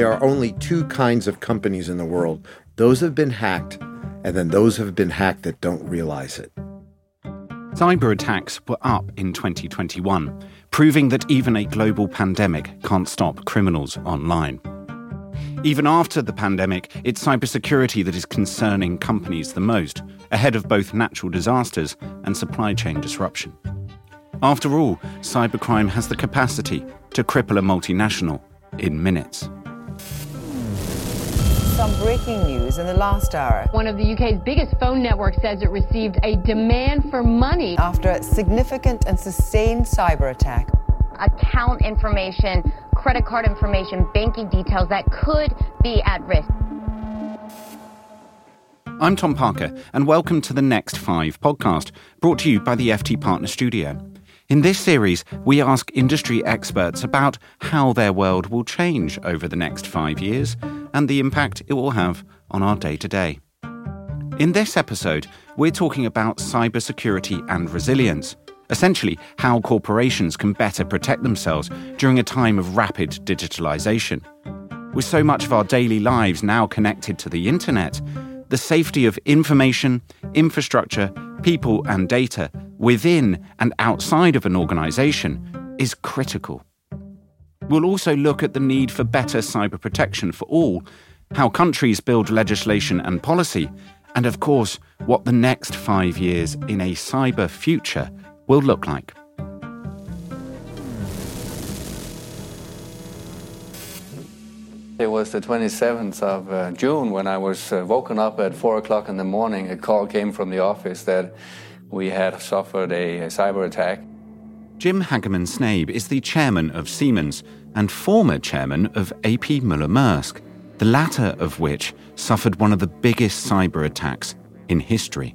There are only two kinds of companies in the world those have been hacked, and then those have been hacked that don't realize it. Cyber attacks were up in 2021, proving that even a global pandemic can't stop criminals online. Even after the pandemic, it's cybersecurity that is concerning companies the most, ahead of both natural disasters and supply chain disruption. After all, cybercrime has the capacity to cripple a multinational in minutes some breaking news in the last hour. One of the UK's biggest phone networks says it received a demand for money after a significant and sustained cyber attack. Account information, credit card information, banking details that could be at risk. I'm Tom Parker, and welcome to the Next Five podcast, brought to you by the FT Partner Studio. In this series, we ask industry experts about how their world will change over the next five years and the impact it will have on our day to day. In this episode, we're talking about cybersecurity and resilience, essentially, how corporations can better protect themselves during a time of rapid digitalization. With so much of our daily lives now connected to the internet, the safety of information, infrastructure, people, and data within and outside of an organization is critical. We'll also look at the need for better cyber protection for all, how countries build legislation and policy, and of course, what the next five years in a cyber future will look like. It was the 27th of uh, June when I was uh, woken up at 4 o'clock in the morning. A call came from the office that we had suffered a, a cyber attack. Jim Hagemann Snabe is the chairman of Siemens and former chairman of AP Møller Maersk, the latter of which suffered one of the biggest cyber attacks in history.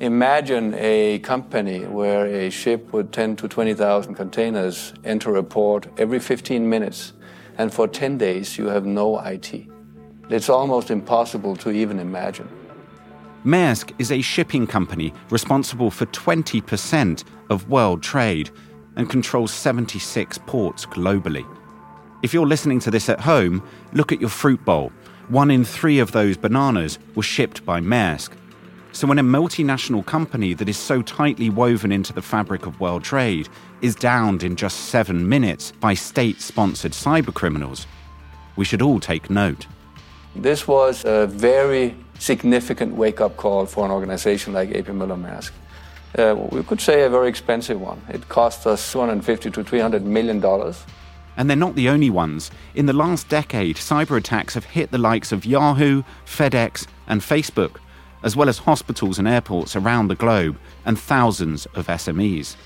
Imagine a company where a ship with 10 to 20,000 containers enter a port every 15 minutes, and for 10 days you have no IT. It's almost impossible to even imagine. Maersk is a shipping company responsible for 20% of world trade and controls 76 ports globally. If you're listening to this at home, look at your fruit bowl. One in three of those bananas was shipped by Maersk. So, when a multinational company that is so tightly woven into the fabric of world trade is downed in just seven minutes by state sponsored cybercriminals, we should all take note. This was a very significant wake up call for an organization like AP Møller Maersk. Uh, we could say a very expensive one. It cost us 250 to 300 million dollars. And they're not the only ones. In the last decade, cyber attacks have hit the likes of Yahoo, FedEx, and Facebook, as well as hospitals and airports around the globe and thousands of SMEs.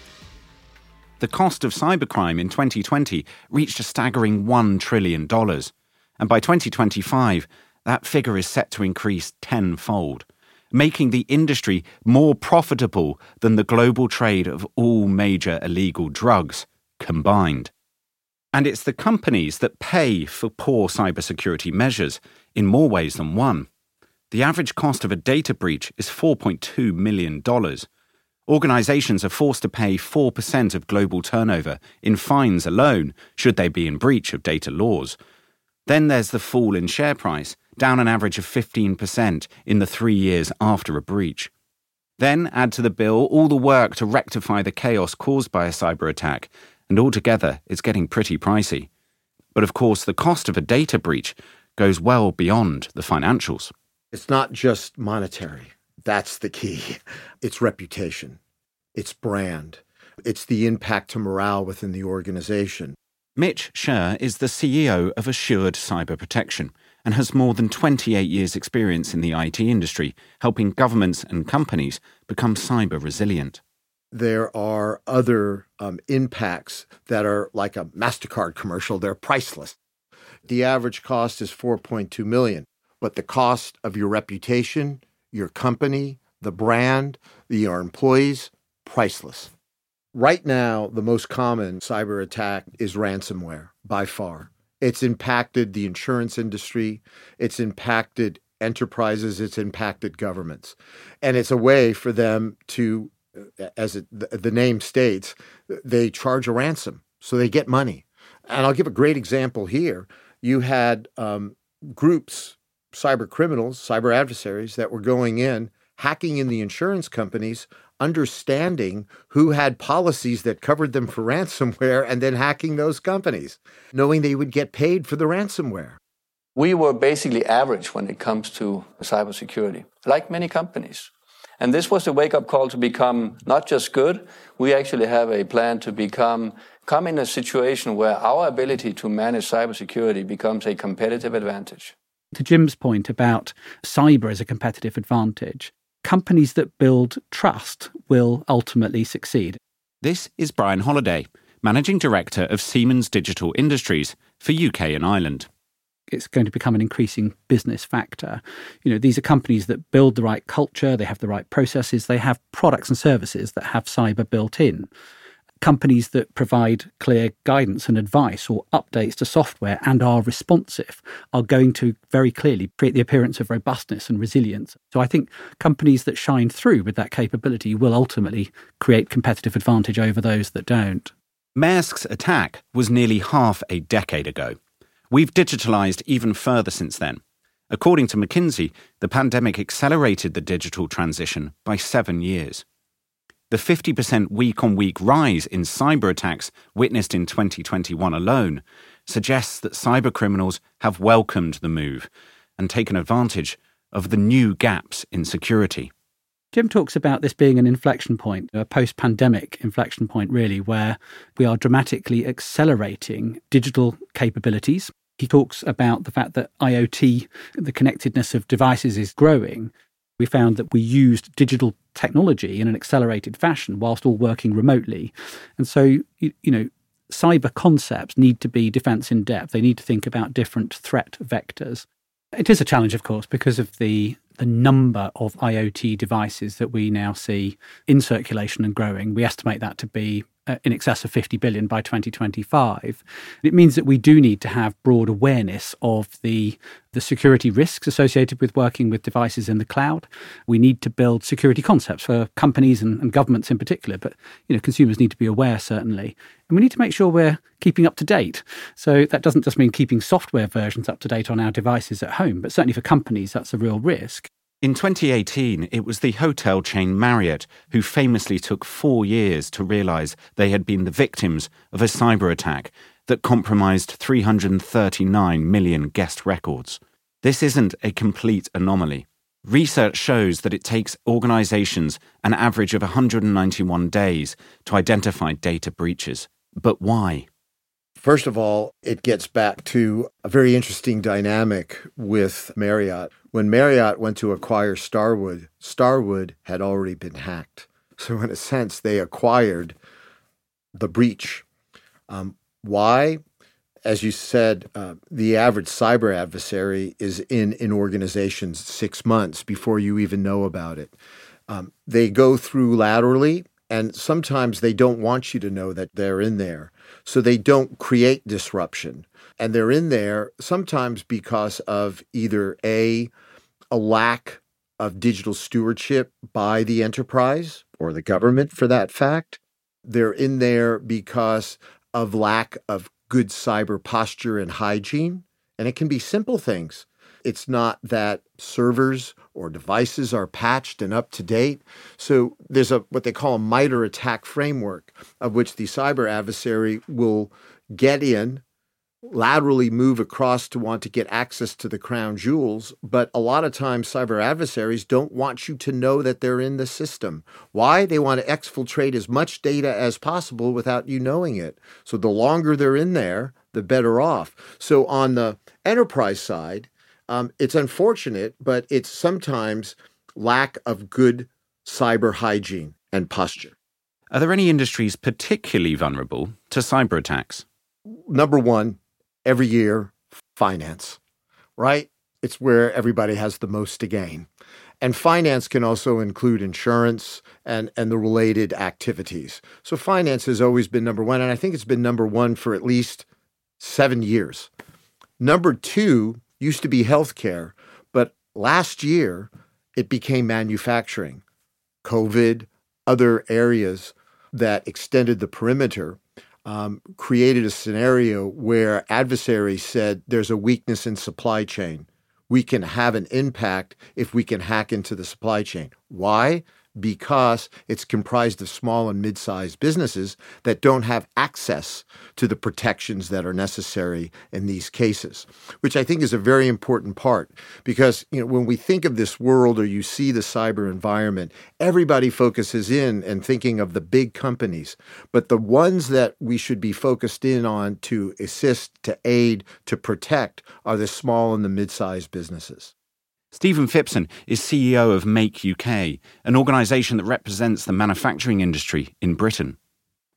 The cost of cybercrime in 2020 reached a staggering $1 trillion. And by 2025, that figure is set to increase tenfold, making the industry more profitable than the global trade of all major illegal drugs combined. And it's the companies that pay for poor cybersecurity measures in more ways than one. The average cost of a data breach is $4.2 million. Organizations are forced to pay 4% of global turnover in fines alone should they be in breach of data laws. Then there's the fall in share price, down an average of 15% in the three years after a breach. Then add to the bill all the work to rectify the chaos caused by a cyber attack, and altogether it's getting pretty pricey. But of course, the cost of a data breach goes well beyond the financials. It's not just monetary. That's the key. It's reputation, it's brand, it's the impact to morale within the organization. Mitch Scherr is the CEO of Assured Cyber Protection and has more than 28 years' experience in the IT industry, helping governments and companies become cyber resilient. There are other um, impacts that are like a MasterCard commercial, they're priceless. The average cost is 4.2 million, but the cost of your reputation, your company, the brand, your employees, priceless. Right now, the most common cyber attack is ransomware by far. It's impacted the insurance industry, it's impacted enterprises, it's impacted governments. And it's a way for them to, as it, the name states, they charge a ransom. So they get money. And I'll give a great example here. you had um, groups, cyber criminals, cyber adversaries that were going in, hacking in the insurance companies, understanding who had policies that covered them for ransomware, and then hacking those companies, knowing they would get paid for the ransomware. We were basically average when it comes to cybersecurity, like many companies. And this was a wake up call to become not just good, we actually have a plan to become come in a situation where our ability to manage cybersecurity becomes a competitive advantage. To Jim's point about cyber as a competitive advantage, companies that build trust will ultimately succeed. This is Brian Holliday, Managing Director of Siemens Digital Industries for UK and Ireland it's going to become an increasing business factor. You know, these are companies that build the right culture, they have the right processes, they have products and services that have cyber built in companies that provide clear guidance and advice or updates to software and are responsive are going to very clearly create the appearance of robustness and resilience. So I think companies that shine through with that capability will ultimately create competitive advantage over those that don't. Maersk's attack was nearly half a decade ago. We've digitalized even further since then. According to McKinsey, the pandemic accelerated the digital transition by seven years. The 50% week on week rise in cyber attacks witnessed in 2021 alone suggests that cyber criminals have welcomed the move and taken advantage of the new gaps in security. Jim talks about this being an inflection point, a post pandemic inflection point, really, where we are dramatically accelerating digital capabilities. He talks about the fact that IoT, the connectedness of devices, is growing. We found that we used digital technology in an accelerated fashion whilst all working remotely. And so, you, you know, cyber concepts need to be defense in depth. They need to think about different threat vectors. It is a challenge, of course, because of the the number of IoT devices that we now see in circulation and growing. We estimate that to be Uh, in excess of 50 billion by 2025. It means that we do need to have broad awareness of the, the security risks associated with working with devices in the cloud. We need to build security concepts for companies and, and governments in particular, but you know, consumers need to be aware certainly. And we need to make sure we're keeping up to date. So that doesn't just mean keeping software versions up to date on our devices at home, but certainly for companies, that's a real risk. In 2018, it was the hotel chain Marriott who famously took four years to realize they had been the victims of a cyber attack that compromised 339 million guest records. This isn't a complete anomaly. Research shows that it takes organizations an average of 191 days to identify data breaches. But why? First of all, it gets back to a very interesting dynamic with Marriott. When Marriott went to acquire Starwood, Starwood had already been hacked. So, in a sense, they acquired the breach. Um, why? As you said, uh, the average cyber adversary is in an organization six months before you even know about it. Um, they go through laterally, and sometimes they don't want you to know that they're in there so they don't create disruption. And they're in there sometimes because of either A, a lack of digital stewardship by the enterprise or the government for that fact. They're in there because of lack of good cyber posture and hygiene. And it can be simple things. It's not that servers or devices are patched and up to date. So there's a what they call a MITRE attack framework of which the cyber adversary will get in laterally move across to want to get access to the crown jewels. But a lot of times, cyber adversaries don't want you to know that they're in the system. Why? They want to exfiltrate as much data as possible without you knowing it. So the longer they're in there, the better off. So on the enterprise side, um, it's unfortunate, but it's sometimes lack of good cyber hygiene and posture. Are there any industries particularly vulnerable to cyber attacks? Number one, every year, finance, right? It's where everybody has the most to gain. And finance can also include insurance and, and the related activities. So finance has always been number one, and I think it's been number one for at least seven years. Number two used to be healthcare, but last year it became manufacturing. COVID, other areas that extended the perimeter. Um, created a scenario where adversaries said there's a weakness in supply chain. We can have an impact if we can hack into the supply chain. Why? Because it's comprised of small and mid sized businesses that don't have access to the protections that are necessary in these cases, which I think is a very important part. Because you know, when we think of this world or you see the cyber environment, everybody focuses in and thinking of the big companies. But the ones that we should be focused in on to assist, to aid, to protect are the small and the mid sized businesses. Stephen Phipson is CEO of Make UK, an organisation that represents the manufacturing industry in Britain.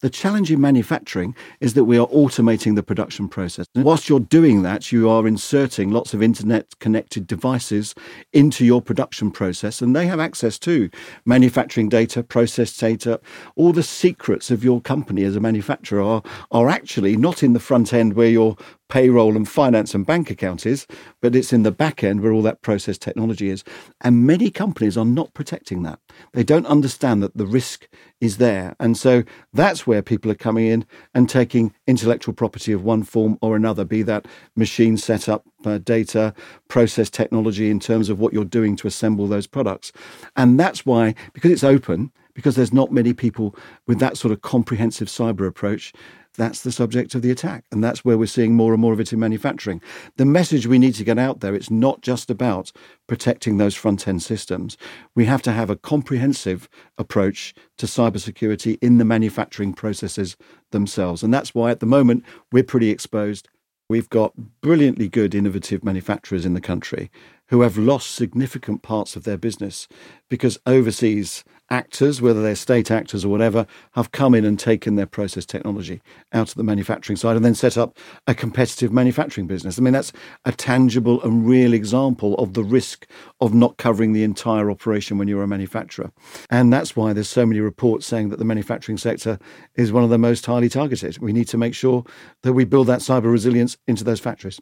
The challenge in manufacturing is that we are automating the production process. And whilst you're doing that, you are inserting lots of internet connected devices into your production process, and they have access to manufacturing data, process data. All the secrets of your company as a manufacturer are, are actually not in the front end where you're payroll and finance and bank account is, but it's in the back end where all that process technology is. And many companies are not protecting that. They don't understand that the risk is there. And so that's where people are coming in and taking intellectual property of one form or another, be that machine setup, uh, data, process technology in terms of what you're doing to assemble those products. And that's why, because it's open, because there's not many people with that sort of comprehensive cyber approach, that's the subject of the attack. And that's where we're seeing more and more of it in manufacturing. The message we need to get out there, it's not just about protecting those front end systems. We have to have a comprehensive approach to cybersecurity in the manufacturing processes themselves. And that's why at the moment we're pretty exposed. We've got brilliantly good innovative manufacturers in the country who have lost significant parts of their business because overseas actors, whether they're state actors or whatever, have come in and taken their process technology out of the manufacturing side and then set up a competitive manufacturing business. I mean, that's a tangible and real example of the risk of not covering the entire operation when you're a manufacturer. And that's why there's so many reports saying that the manufacturing sector is one of the most highly targeted. We need to make sure that we build that cyber resilience into those factories.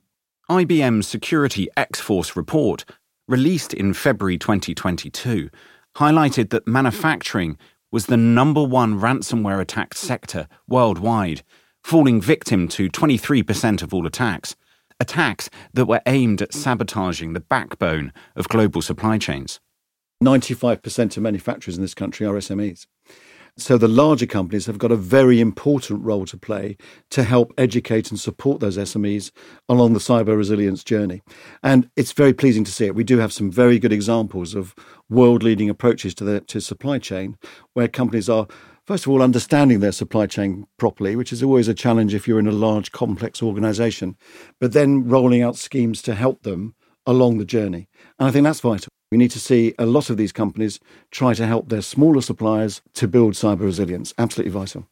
IBM's Security X Force report, released in February 2022, highlighted that manufacturing was the number one ransomware attacked sector worldwide, falling victim to 23% of all attacks. Attacks that were aimed at sabotaging the backbone of global supply chains. 95% of manufacturers in this country are SMEs. So the larger companies have got a very important role to play to help educate and support those SMEs along the cyber resilience journey. And it's very pleasing to see it. We do have some very good examples of world leading approaches to the to supply chain where companies are first of all, understanding their supply chain properly, which is always a challenge if you're in a large, complex organization, but then rolling out schemes to help them along the journey. And I think that's vital. We need to see a lot of these companies try to help their smaller suppliers to build cyber resilience. Absolutely vital.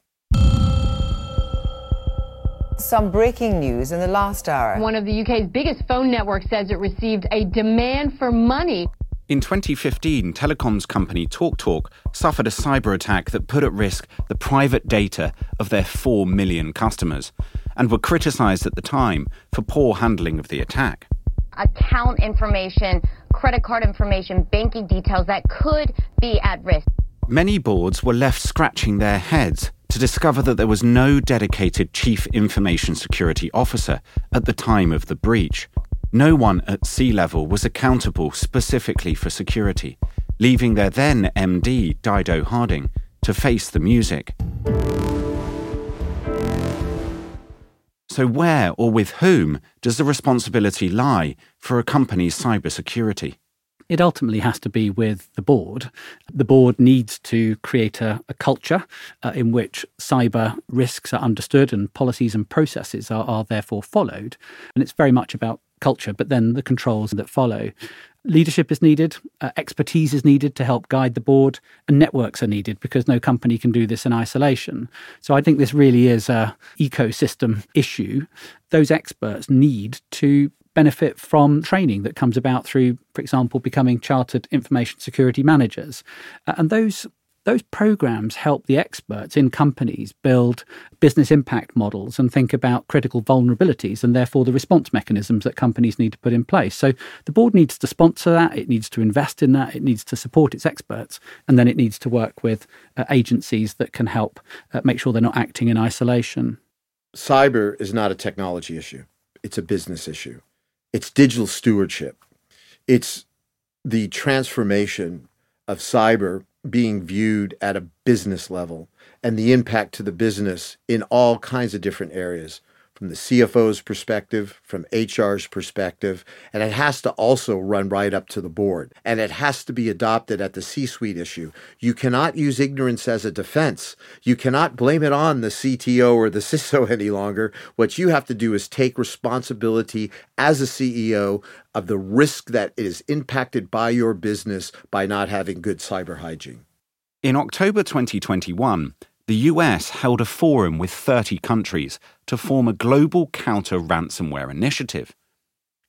Some breaking news in the last hour. One of the UK's biggest phone networks says it received a demand for money. In 2015, telecoms company TalkTalk suffered a cyber attack that put at risk the private data of their 4 million customers and were criticised at the time for poor handling of the attack account information, credit card information, banking details that could be at risk. Many boards were left scratching their heads to discover that there was no dedicated Chief Information Security Officer at the time of the breach. No one at C level was accountable specifically for security, leaving their then MD, Dido Harding, to face the music. So, where or with whom does the responsibility lie for a company's cybersecurity? It ultimately has to be with the board. The board needs to create a, a culture uh, in which cyber risks are understood and policies and processes are, are therefore followed. And it's very much about culture, but then the controls that follow. Leadership is needed, uh, expertise is needed to help guide the board, and networks are needed because no company can do this in isolation. So I think this really is a ecosystem issue. Those experts need to benefit from training that comes about through, for example, becoming chartered information security managers. Uh, and those those programs help the experts in companies build business impact models and think about critical vulnerabilities and therefore the response mechanisms that companies need to put in place. So the board needs to sponsor that, it needs to invest in that, it needs to support its experts, and then it needs to work with uh, agencies that can help uh, make sure they're not acting in isolation. cyber is not a technology issue, it's a business issue. It's digital stewardship. It's the transformation of cyber being viewed at a business level and the impact to the business in all kinds of different areas from the CFO's perspective, from HR's perspective, and it has to also run right up to the board. And it has to be adopted at the C suite issue. You cannot use ignorance as a defense. You cannot blame it on the CTO or the CISO any longer. What you have to do is take responsibility as a CEO of the risk that is impacted by your business by not having good cyber hygiene. In October 2021, the US held a forum with 30 countries to form a global counter ransomware initiative.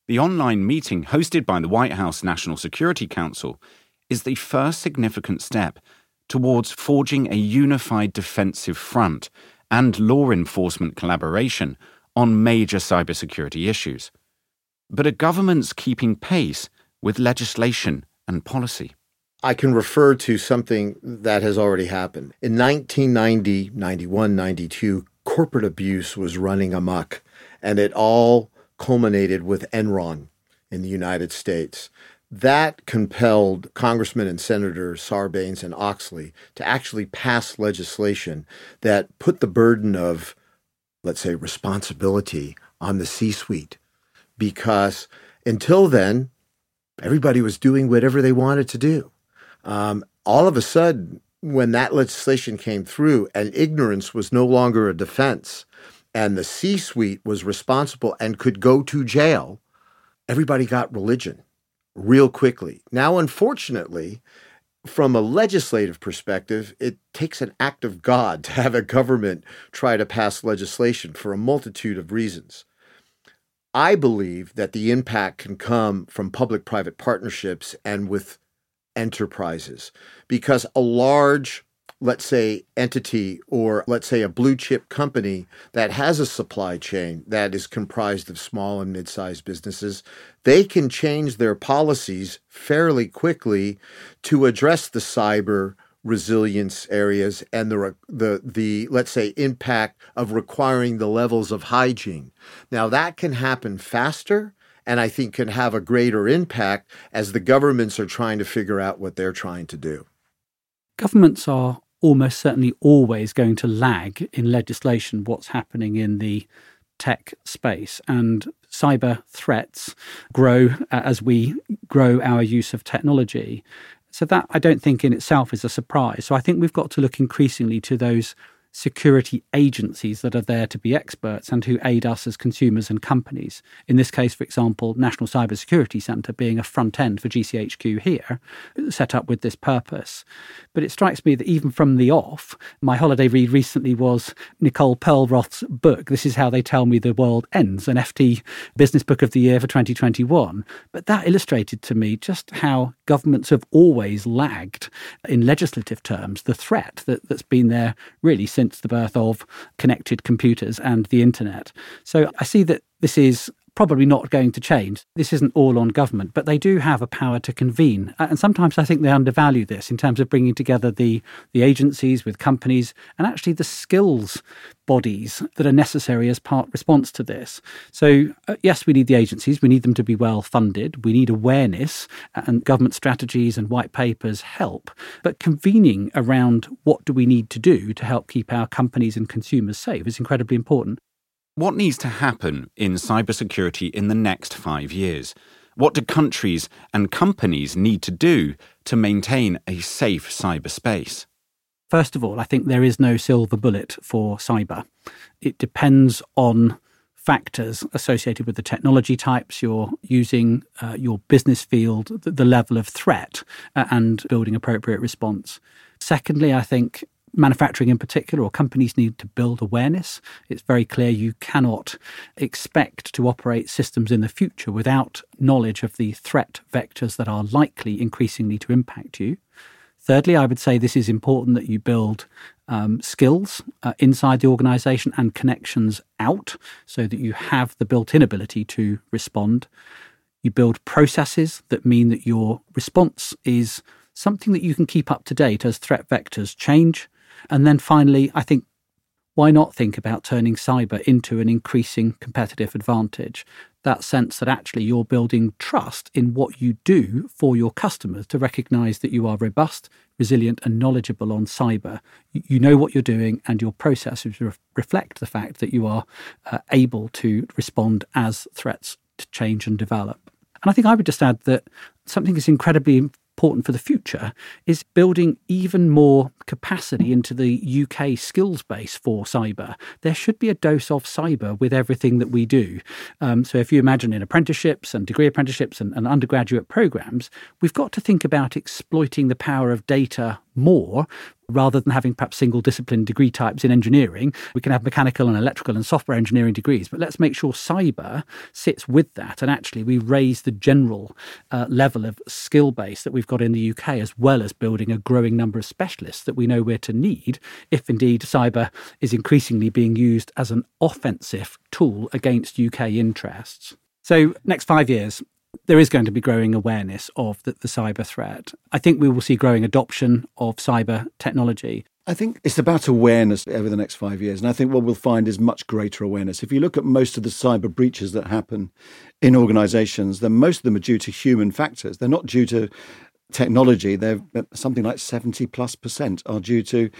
The online meeting, hosted by the White House National Security Council, is the first significant step towards forging a unified defensive front and law enforcement collaboration on major cybersecurity issues. But a governments keeping pace with legislation and policy? I can refer to something that has already happened. In 1990, 91, 92, corporate abuse was running amok, and it all culminated with Enron in the United States. That compelled Congressman and Senator Sarbanes and Oxley to actually pass legislation that put the burden of, let's say, responsibility on the C suite. Because until then, everybody was doing whatever they wanted to do. Um, all of a sudden, when that legislation came through and ignorance was no longer a defense and the C suite was responsible and could go to jail, everybody got religion real quickly. Now, unfortunately, from a legislative perspective, it takes an act of God to have a government try to pass legislation for a multitude of reasons. I believe that the impact can come from public private partnerships and with enterprises. Because a large let's say entity or let's say a blue chip company that has a supply chain that is comprised of small and mid-sized businesses they can change their policies fairly quickly to address the cyber resilience areas and the the the let's say impact of requiring the levels of hygiene. Now that can happen faster and I think can have a greater impact as the governments are trying to figure out what they're trying to do. Governments are almost certainly always going to lag in legislation what's happening in the tech space and cyber threats grow uh, as we grow our use of technology. So that I don't think in itself is a surprise. So I think we've got to look increasingly to those security agencies that are there to be experts and who aid us as consumers and companies. In this case, for example, National Cybersecurity Centre being a front end for GCHQ here, set up with this purpose. But it strikes me that even from the off, my holiday read recently was Nicole Perlroth's book, This is How They Tell Me the World Ends, an FT Business Book of the Year for 2021. But that illustrated to me just how governments have always lagged in legislative terms the threat that, that's been there really since since the birth of connected computers and the internet. So I see that this is probably not going to change. This isn't all on government, but they do have a power to convene. And sometimes I think they undervalue this in terms of bringing together the, the agencies with companies and actually the skills bodies that are necessary as part response to this. So uh, yes, we need the agencies. We need them to be well funded. We need awareness and government strategies and white papers help. But convening around what do we need to do to help keep our companies and consumers safe is incredibly important. What needs to happen in cybersecurity in the next five years? What do countries and companies need to do to maintain a safe cyberspace? First of all, I think there is no silver bullet for cyber. It depends on factors associated with the technology types you're using, uh, your business field, the, level of threat, uh, and building appropriate response. Secondly, I think manufacturing in particular, or companies need to build awareness. It's very clear you cannot expect to operate systems in the future without knowledge of the threat vectors that are likely increasingly to impact you. Thirdly, I would say this is important that you build um, skills uh, inside the organization and connections out so that you have the built in ability to respond. You build processes that mean that your response is something that you can keep up to date as threat vectors change and then finally, I think why not think about turning cyber into an increasing competitive advantage? That sense that actually you're building trust in what you do for your customers to recognize that you are robust, resilient, and knowledgeable on cyber. You know what you're doing, and your processes re- reflect the fact that you are uh, able to respond as threats to change and develop. And I think I would just add that something is incredibly important for the future is building even more capacity into the UK skills base for cyber. There should be a dose of cyber with everything that we do. Um, so if you imagine in apprenticeships and degree apprenticeships and, and undergraduate programs, we've got to think about exploiting the power of data more rather than having perhaps single discipline degree types in engineering. We can have mechanical and electrical and software engineering degrees, but let's make sure cyber sits with that. And actually, we raise the general uh, level of skill base that we've got in the UK, as well as building a growing number of specialists that we know we're to need if indeed cyber is increasingly being used as an offensive tool against UK interests. So, next five years, there is going to be growing awareness of the, the, cyber threat. I think we will see growing adoption of cyber technology. I think it's about awareness over the next five years. And I think what we'll find is much greater awareness. If you look at most of the cyber breaches that happen in organizations, then most of them are due to human factors. They're not due to technology. They're something like 70 plus percent are due to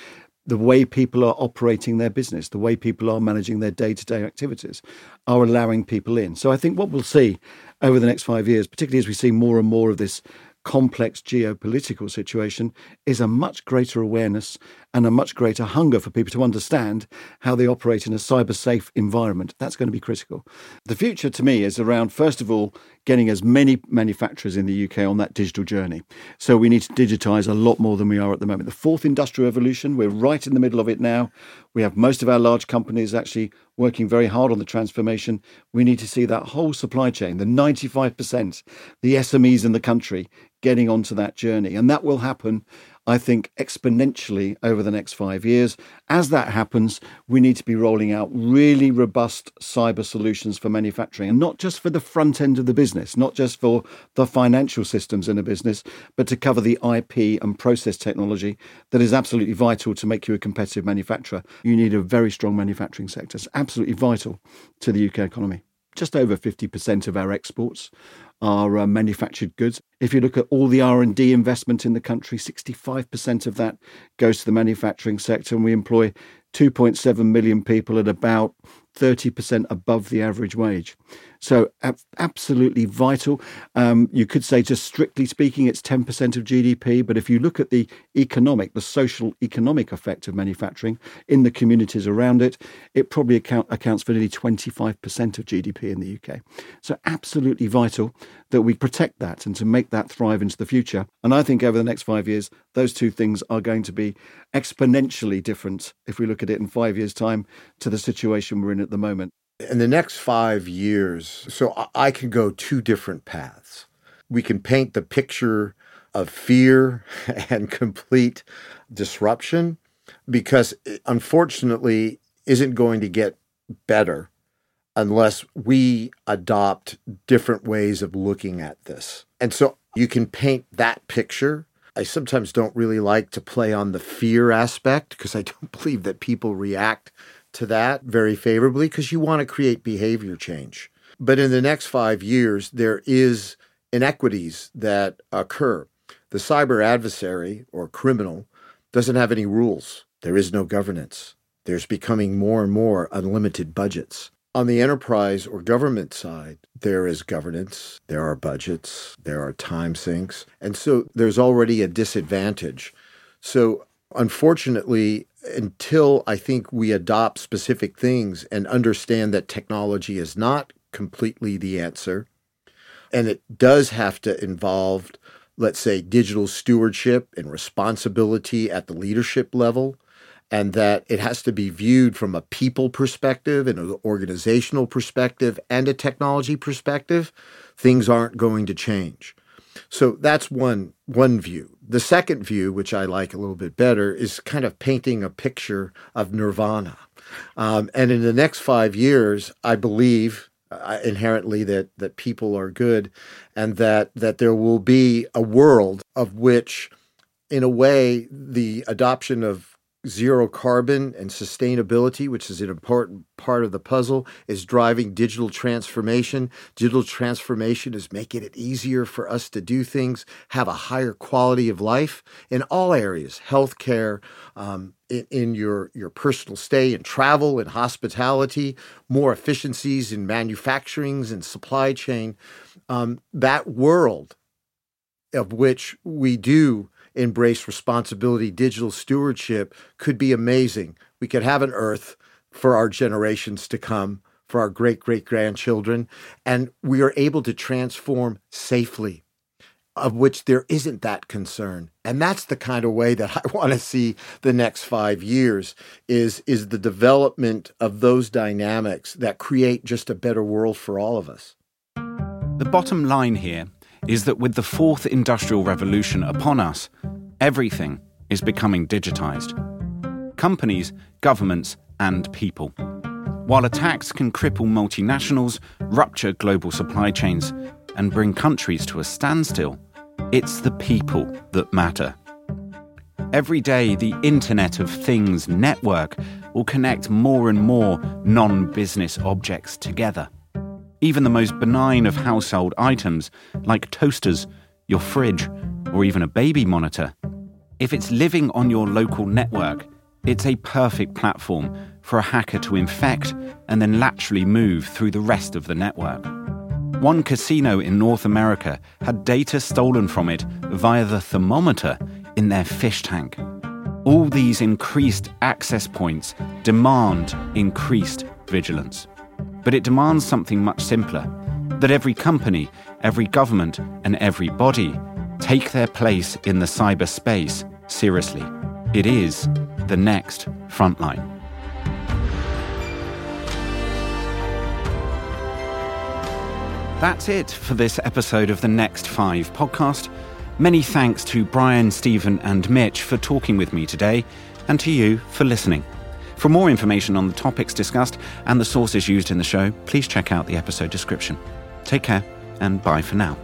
the way people are operating their business, the way people are managing their day to day activities, are allowing people in. So I think what we'll see over the next five years, particularly as we see more and more of this complex geopolitical situation is a much greater awareness and a much greater hunger for people to understand how they operate in a cyber safe environment. That's going to be critical. The future to me is around, first of all, getting as many manufacturers in the UK on that digital journey. So we need to digitize a lot more than we are at the moment. The fourth industrial revolution, we're right in the middle of it now. We have most of our large companies actually working very hard on the transformation. We need to see that whole supply chain, the 95%, the SMEs in the country getting onto that journey. And that will happen, I think, exponentially over the next five years. As that happens, we need to be rolling out really robust cyber solutions for manufacturing, and not just for the front end of the business, not just for the financial systems in a business, but to cover the IP and process technology that is absolutely vital to make you a competitive manufacturer. You need a very strong manufacturing sector. It's absolutely vital to the UK economy just over 50% of our exports are uh, manufactured goods. If you look at all the R&D investment in the country, 65% of that goes to the manufacturing sector and we employ 2.7 million people at about 30% above the average wage. So, absolutely vital. Um, you could say, just strictly speaking, it's 10% of GDP. But if you look at the economic, the social economic effect of manufacturing in the communities around it, it probably account, accounts for nearly 25% of GDP in the UK. So, absolutely vital that we protect that and to make that thrive into the future. And I think over the next five years, those two things are going to be exponentially different if we look at it in five years' time to the situation we're in at the moment in the next five years, so I can go two different paths. We can paint the picture of fear and complete disruption because it, unfortunately isn't going to get better unless we adopt different ways of looking at this. And so you can paint that picture. I sometimes don't really like to play on the fear aspect because I don't believe that people react to that very favorably because you want to create behavior change. But in the next five years, there is inequities that occur. The cyber adversary or criminal doesn't have any rules. There is no governance. There's becoming more and more unlimited budgets. On the enterprise or government side, there is governance, there are budgets, there are time sinks. And so there's already a disadvantage. So unfortunately, until I think we adopt specific things and understand that technology is not completely the answer, and it does have to involve, let's say, digital stewardship and responsibility at the leadership level, and that it has to be viewed from a people perspective and an organizational perspective and a technology perspective, things aren't going to change. So that's one one view. The second view, which I like a little bit better, is kind of painting a picture of nirvana. Um, and in the next five years, I believe uh, inherently that that people are good, and that that there will be a world of which, in a way, the adoption of zero carbon and sustainability, which is an important part of the puzzle, is driving digital transformation. Digital transformation is making it easier for us to do things, have a higher quality of life in all areas, healthcare, um, in, in your, your personal stay and travel and hospitality, more efficiencies in manufacturings and supply chain. Um, that world of which we do embrace responsibility, digital stewardship could be amazing. We could have an earth for our generations to come, for our great great grandchildren, and we are able to transform safely, of which there isn't that concern. And that's the kind of way that I want to see the next five years is, is the development of those dynamics that create just a better world for all of us. The bottom line here is that with the fourth industrial revolution upon us, everything is becoming digitized. Companies, governments, and people. While attacks can cripple multinationals, rupture global supply chains, and bring countries to a standstill, it's the people that matter. Every day, the Internet of Things network will connect more and more non business objects together even the most benign of household items, like toasters, your fridge, or even a baby monitor. If it's living on your local network, it's a perfect platform for a hacker to infect and then laterally move through the rest of the network. One casino in North America had data stolen from it via the thermometer in their fish tank. All these increased access points demand increased vigilance. But it demands something much simpler that every company, every government, and every body take their place in the cyberspace seriously. It is the next frontline. That's it for this episode of the Next Five podcast. Many thanks to Brian, Stephen, and Mitch for talking with me today, and to you for listening. For more information on the topics discussed and the sources used in the show, please check out the episode description. Take care and bye for now.